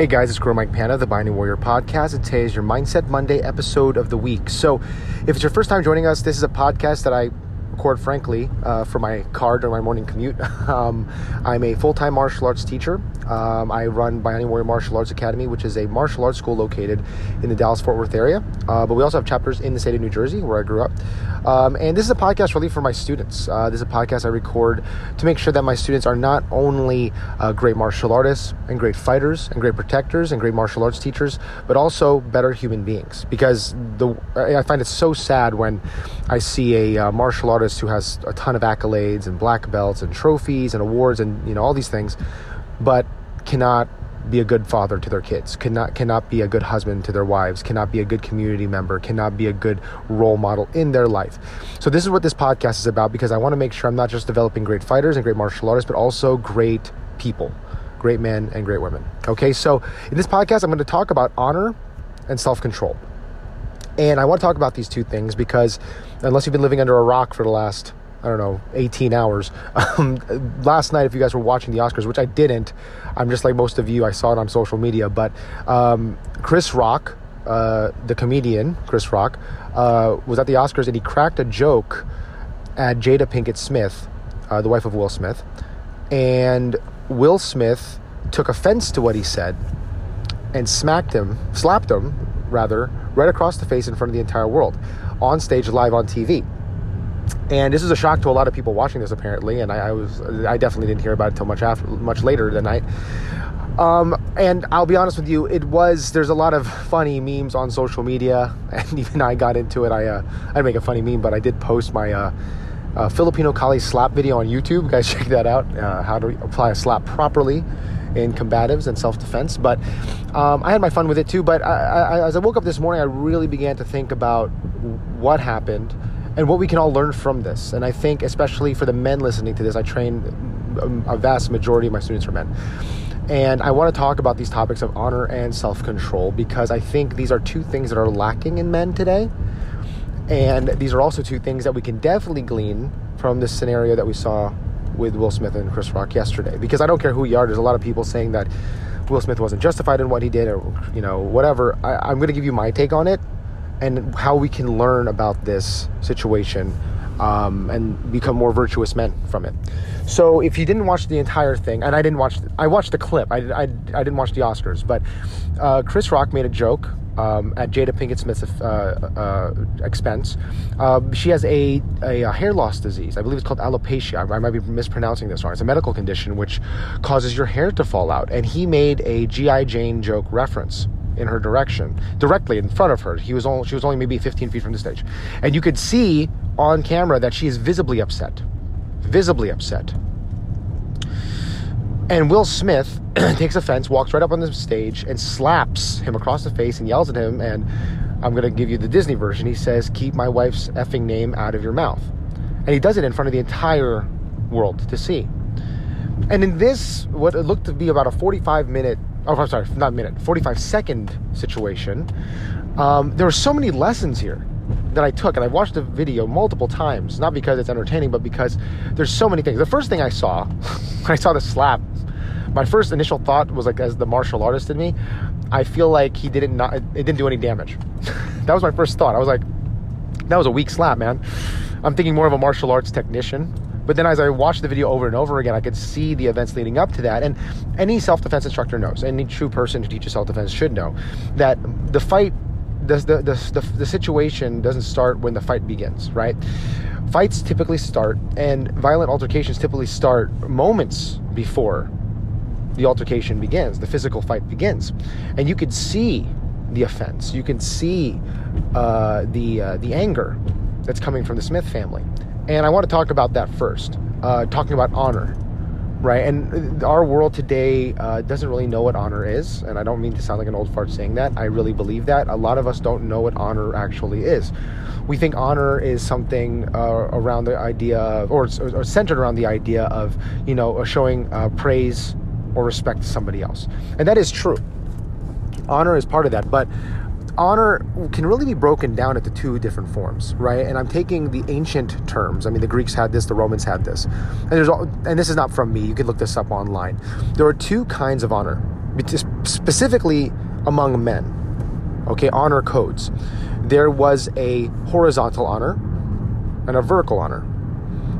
Hey guys, it's Guro Mike Panda, the Bayani Warrior podcast, and today is your Mindset Monday episode of the week. So, if it's your first time joining us, this is a podcast that I record, frankly, uh, for my car during my morning commute. um, I'm a full time martial arts teacher. Um, I run Bayani Warrior Martial Arts Academy, which is a martial arts school located in the Dallas Fort Worth area. Uh, but we also have chapters in the state of New Jersey, where I grew up. Um, and this is a podcast really for my students. Uh, this is a podcast I record to make sure that my students are not only uh, great martial artists and great fighters and great protectors and great martial arts teachers, but also better human beings. Because the I find it so sad when I see a uh, martial artist who has a ton of accolades and black belts and trophies and awards and you know all these things, but cannot be a good father to their kids, cannot cannot be a good husband to their wives, cannot be a good community member, cannot be a good role model in their life. So this is what this podcast is about because I want to make sure I'm not just developing great fighters and great martial artists, but also great people, great men and great women. Okay, so in this podcast, I'm going to talk about honor and self-control. And I want to talk about these two things because unless you've been living under a rock for the last I don't know, 18 hours. Um, last night, if you guys were watching the Oscars, which I didn't, I'm just like most of you, I saw it on social media, but um, Chris Rock, uh, the comedian Chris Rock, uh, was at the Oscars and he cracked a joke at Jada Pinkett Smith, uh, the wife of Will Smith. And Will Smith took offense to what he said and smacked him, slapped him, rather, right across the face in front of the entire world on stage live on TV and this is a shock to a lot of people watching this apparently and I, I was I definitely didn't hear about it until much after much later the night. Um, and I'll be honest with you it was there's a lot of funny memes on social media and even I got into it. I uh, I make a funny meme but I did post my uh, uh, Filipino Kali slap video on YouTube. You guys check that out. Uh, how to apply a slap properly in combatives and self-defense but um, I had my fun with it too but I, I, as I woke up this morning I really began to think about what happened and what we can all learn from this. And I think, especially for the men listening to this, I train a vast majority of my students are men. And I want to talk about these topics of honor and self control because I think these are two things that are lacking in men today. And these are also two things that we can definitely glean from this scenario that we saw with Will Smith and Chris Rock yesterday. Because I don't care who you are, there's a lot of people saying that Will Smith wasn't justified in what he did or, you know, whatever. I, I'm going to give you my take on it and how we can learn about this situation um, and become more virtuous men from it. So if you didn't watch the entire thing, and I didn't watch, I watched the clip. I, I, I didn't watch the Oscars, but uh, Chris Rock made a joke um, at Jada Pinkett Smith's uh, uh, expense. Uh, she has a, a, a, hair loss disease. I believe it's called alopecia. I, I, might be mispronouncing this wrong. It's a medical condition which causes your hair to fall out. And he made a G.I. Jane joke reference in her direction, directly in front of her. He was only, she was only maybe 15 feet from the stage. And you could see on camera that she is visibly upset. Visibly upset. And Will Smith takes offense, walks right up on the stage, and slaps him across the face and yells at him. And I'm going to give you the Disney version. He says, Keep my wife's effing name out of your mouth. And he does it in front of the entire world to see. And in this, what it looked to be about a 45 minute oh, I'm sorry, not minute, 45 second situation, um, there were so many lessons here that I took, and I watched the video multiple times, not because it's entertaining, but because there's so many things. The first thing I saw, when I saw the slap, my first initial thought was like, as the martial artist in me, I feel like he didn't not, it didn't do any damage. that was my first thought. I was like, that was a weak slap, man. I'm thinking more of a martial arts technician but then as I watched the video over and over again, I could see the events leading up to that. And any self defense instructor knows, any true person who teaches self defense should know that the fight, the, the, the, the, situation doesn't start when the fight begins, right? Fights typically start, and violent altercations typically start moments before the altercation begins, the physical fight begins. And you could see the offense, you can see uh, the, uh, the anger that's coming from the Smith family. And I want to talk about that first, uh, talking about honor, right? And our world today uh, doesn't really know what honor is. And I don't mean to sound like an old fart saying that. I really believe that. A lot of us don't know what honor actually is. We think honor is something uh, around the idea of, or, or, centered around the idea of, you know, showing uh, praise or respect to somebody else. And that is true. Honor is part of that. But honor can really be broken down into two different forms, right? And I'm taking the ancient terms. I mean, the Greeks had this, the Romans had this, and there's all, and this is not from me. You can look this up online. There are two kinds of honor. specifically among men. Okay, honor codes. There was a horizontal honor and a vertical honor,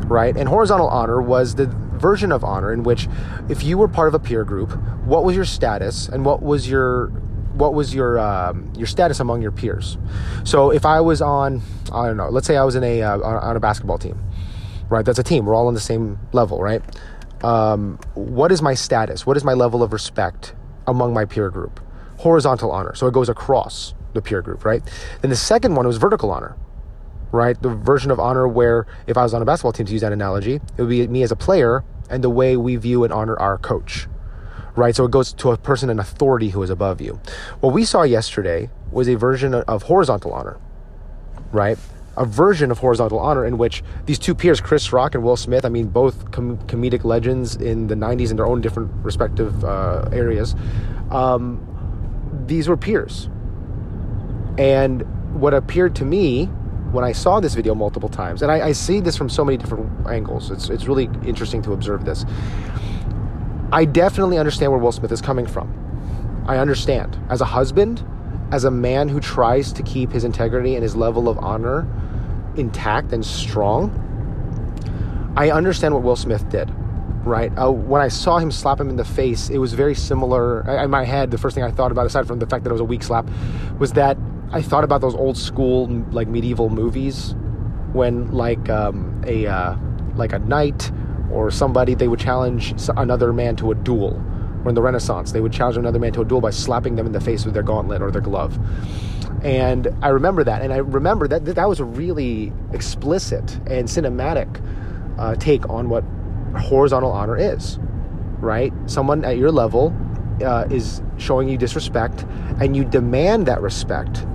right? And horizontal honor was the version of honor in which if you were part of a peer group, what was your status and what was your what was your um, your status among your peers? So if I was on, I don't know, let's say I was in a uh, on a basketball team, right? That's a team. We're all on the same level, right? Um, what is my status? What is my level of respect among my peer group? Horizontal honor, so it goes across the peer group, right? Then the second one was vertical honor, right? The version of honor where if I was on a basketball team, to use that analogy, it would be me as a player and the way we view and honor our coach, right? So it goes to a person in authority who is above you. What we saw yesterday was a version of horizontal honor, right? A version of horizontal honor in which these two peers, Chris Rock and Will Smith, I mean, both com- comedic legends in the 90s in their own different respective uh, areas, um, these were peers. And what appeared to me when I saw this video multiple times, and I, I see this from so many different angles, it's, it's really interesting to observe this I definitely understand where Will Smith is coming from. I understand. As a husband, as a man who tries to keep his integrity and his level of honor intact and strong, I understand what Will Smith did, right? Uh, when I saw him slap him in the face, it was very similar. In my head, the first thing I thought about, aside from the fact that it was a weak slap, was that I thought about those old school, like medieval movies when, like, um, a uh, like a knight or somebody, they would challenge another man to a duel. Or in the Renaissance, they would challenge another man to a duel by slapping them in the face with their gauntlet or their glove. And I remember that, and I remember that that was a really explicit and cinematic uh, take on what horizontal honor is. Right? Someone at your level uh, is showing you disrespect, and you demand that respect.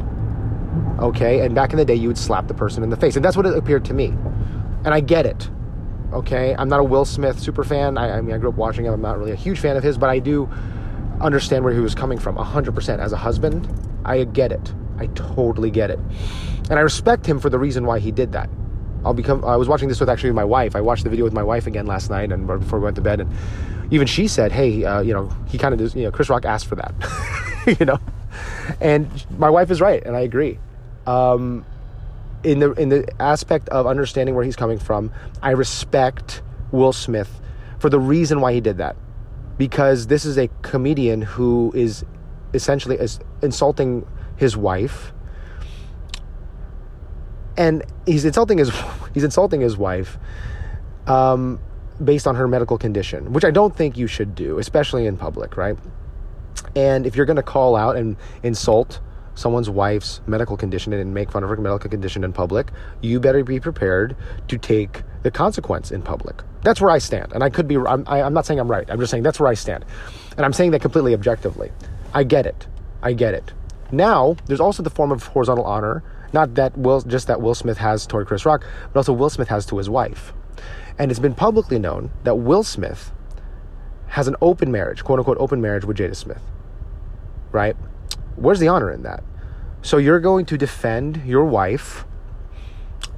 Okay, and back in the day, you would slap the person in the face, and that's what it appeared to me. And I get it Okay, I'm not a Will Smith super fan. I, I, mean, I grew up watching him. I'm not really a huge fan of his, but I do understand where he was coming from 100%. As a husband, I get it. I totally get it, and I respect him for the reason why he did that. I'll become. I was watching this with actually my wife. I watched the video with my wife again last night, and before we went to bed, and even she said, "Hey, uh, you know, he kind of, you know, Chris Rock asked for that, you know," and my wife is right, and I agree. Um, in the in the aspect of understanding where he's coming from, I respect Will Smith for the reason why he did that. Because this is a comedian who is essentially is insulting his wife and he's insulting his he's insulting his wife um, based on her medical condition, which I don't think you should do, especially in public, right? And if you're going to call out and insult someone's wife's medical condition and make fun of her medical condition in public, you better be prepared to take the consequence in public. That's where I stand. And I could be, I'm, I, am not saying I'm right. I'm just saying that's where I stand. And I'm saying that completely objectively. I get it. I get it. Now, there's also the form of horizontal honor, not that Will, just that Will Smith has toward Chris Rock, but also Will Smith has to his wife. And it's been publicly known that Will Smith has an open marriage, quote unquote, open marriage with Jada Smith. Right? Where's the honor in that? So you're going to defend your wife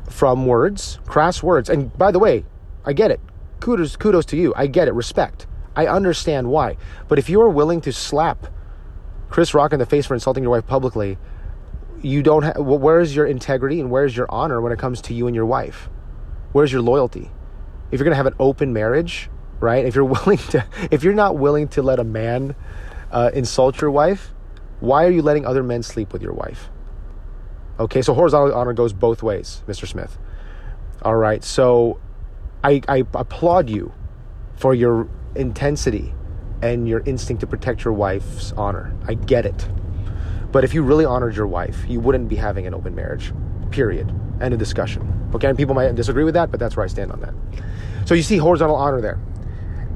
from words, crass words. And by the way, I get it. Kudos, kudos to you. I get it. Respect. I understand why. But if you are willing to slap Chris Rock in the face for insulting your wife publicly, you don't have. Where is your integrity and where is your honor when it comes to you and your wife? Where's your loyalty? If you're going to have an open marriage, right? If you're willing to, if you're not willing to let a man uh, insult your wife, why are you letting other men sleep with your wife? Okay, so horizontal honor goes both ways, Mr. Smith. All right, so I, I applaud you for your intensity and your instinct to protect your wife's honor. I get it. But if you really honored your wife, you wouldn't be having an open marriage, period. End of discussion. Okay, and people might disagree with that, but that's where I stand on that. So you see horizontal honor there.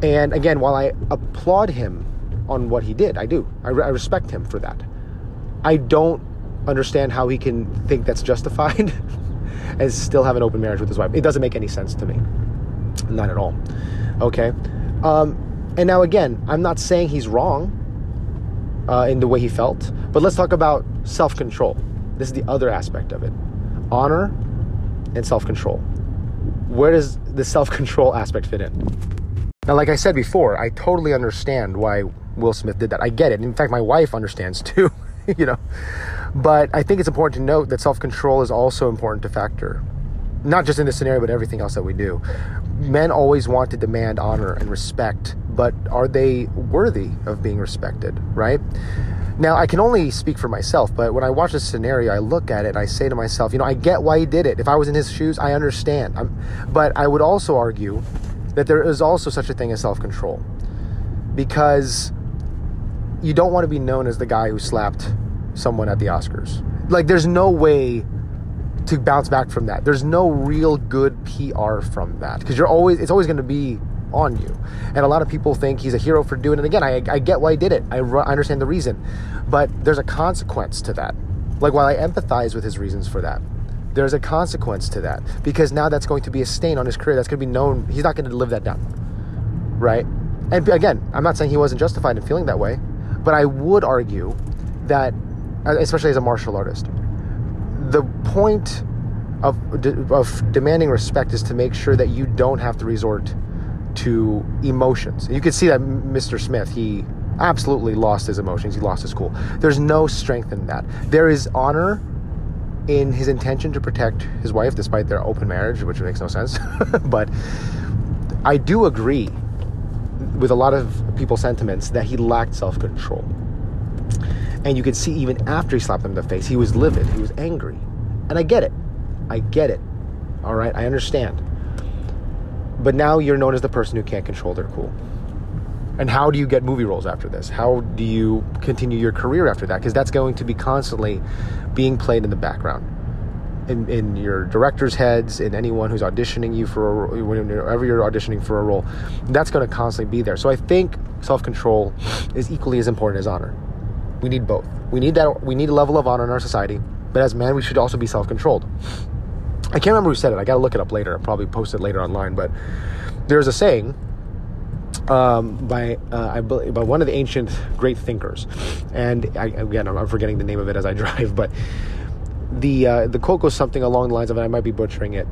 And again, while I applaud him on what he did. I do. I, I respect him for that. I don't understand how he can think that's justified and still have an open marriage with his wife. It doesn't make any sense to me. Not at all. Okay. Um, and now, again, I'm not saying he's wrong uh, in the way he felt, but let's talk about self control. This is the other aspect of it honor and self control. Where does the self control aspect fit in? Now, like I said before, I totally understand why Will Smith did that. I get it. In fact, my wife understands too, you know. But I think it's important to note that self control is also important to factor, not just in this scenario, but everything else that we do. Men always want to demand honor and respect, but are they worthy of being respected, right? Now, I can only speak for myself, but when I watch this scenario, I look at it and I say to myself, you know, I get why he did it. If I was in his shoes, I understand. I'm, but I would also argue that there is also such a thing as self control because you don't want to be known as the guy who slapped someone at the Oscars. Like, there's no way to bounce back from that. There's no real good PR from that because you're always, it's always going to be on you. And a lot of people think he's a hero for doing it. Again, I, I get why he did it. I, I understand the reason. But there's a consequence to that. Like, while I empathize with his reasons for that, there's a consequence to that because now that's going to be a stain on his career. That's going to be known. He's not going to live that down. Right? And again, I'm not saying he wasn't justified in feeling that way, but I would argue that uh, especially as a martial artist. The point of, of demanding respect is to make sure that you don't have to resort to emotions. You can see that Mr. Smith, he absolutely lost his emotions, he lost his cool. There's no strength in that. There is honor in his intention to protect his wife despite their open marriage, which makes no sense. but I do agree with a lot of people's sentiments that he lacked self control. And you could see even after he slapped him in the face, he was livid, he was angry. And I get it. I get it. All right, I understand. But now you're known as the person who can't control their cool. And how do you get movie roles after this? How do you continue your career after that? Because that's going to be constantly being played in the background. In, in your director's heads, in anyone who's auditioning you for a, whenever you're auditioning for a role, that's going to constantly be there. So I think self control is equally as important as honor. We need both. We need that. We need a level of honor in our society, but as men, we should also be self-controlled. I can't remember who said it. I got to look it up later. I'll probably post it later online. But there's a saying um, by uh, I believe by one of the ancient great thinkers, and I, again I'm forgetting the name of it as I drive, but the uh, the quote goes something along the lines of, and I might be butchering it.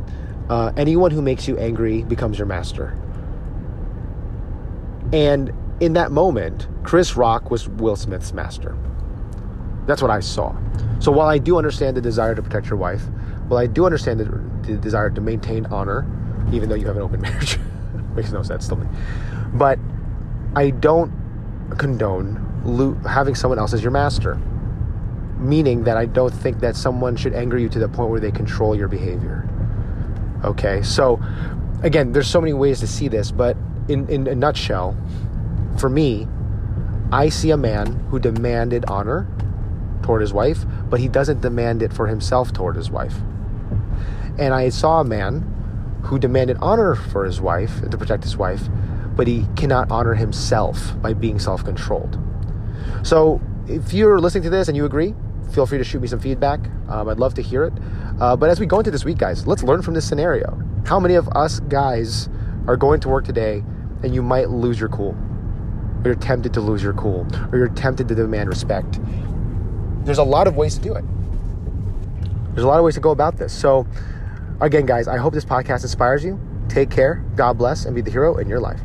Uh, anyone who makes you angry becomes your master. And in that moment, Chris Rock was Will Smith's master. That's what I saw. So while I do understand the desire to protect your wife, while I do understand the, the desire to maintain honor, even though you have an open marriage. Makes no sense to me. But I don't condone lo- having someone else as your master. Meaning that I don't think that someone should anger you to the point where they control your behavior. Okay, so again, there's so many ways to see this, but in, in a nutshell, for me, I see a man who demanded honor toward his wife, but he doesn't demand it for himself toward his wife. And I saw a man who demanded honor for his wife to protect his wife, but he cannot honor himself by being self controlled. So if you're listening to this and you agree, feel free to shoot me some feedback. Um, I'd love to hear it. Uh, but as we go into this week, guys, let's learn from this scenario. How many of us guys are going to work today and you might lose your cool? or you're tempted to lose your cool, or you're tempted to demand respect. There's a lot of ways to do it. There's a lot of ways to go about this. So, again, guys, I hope this podcast inspires you. Take care, God bless, and be the hero in your life.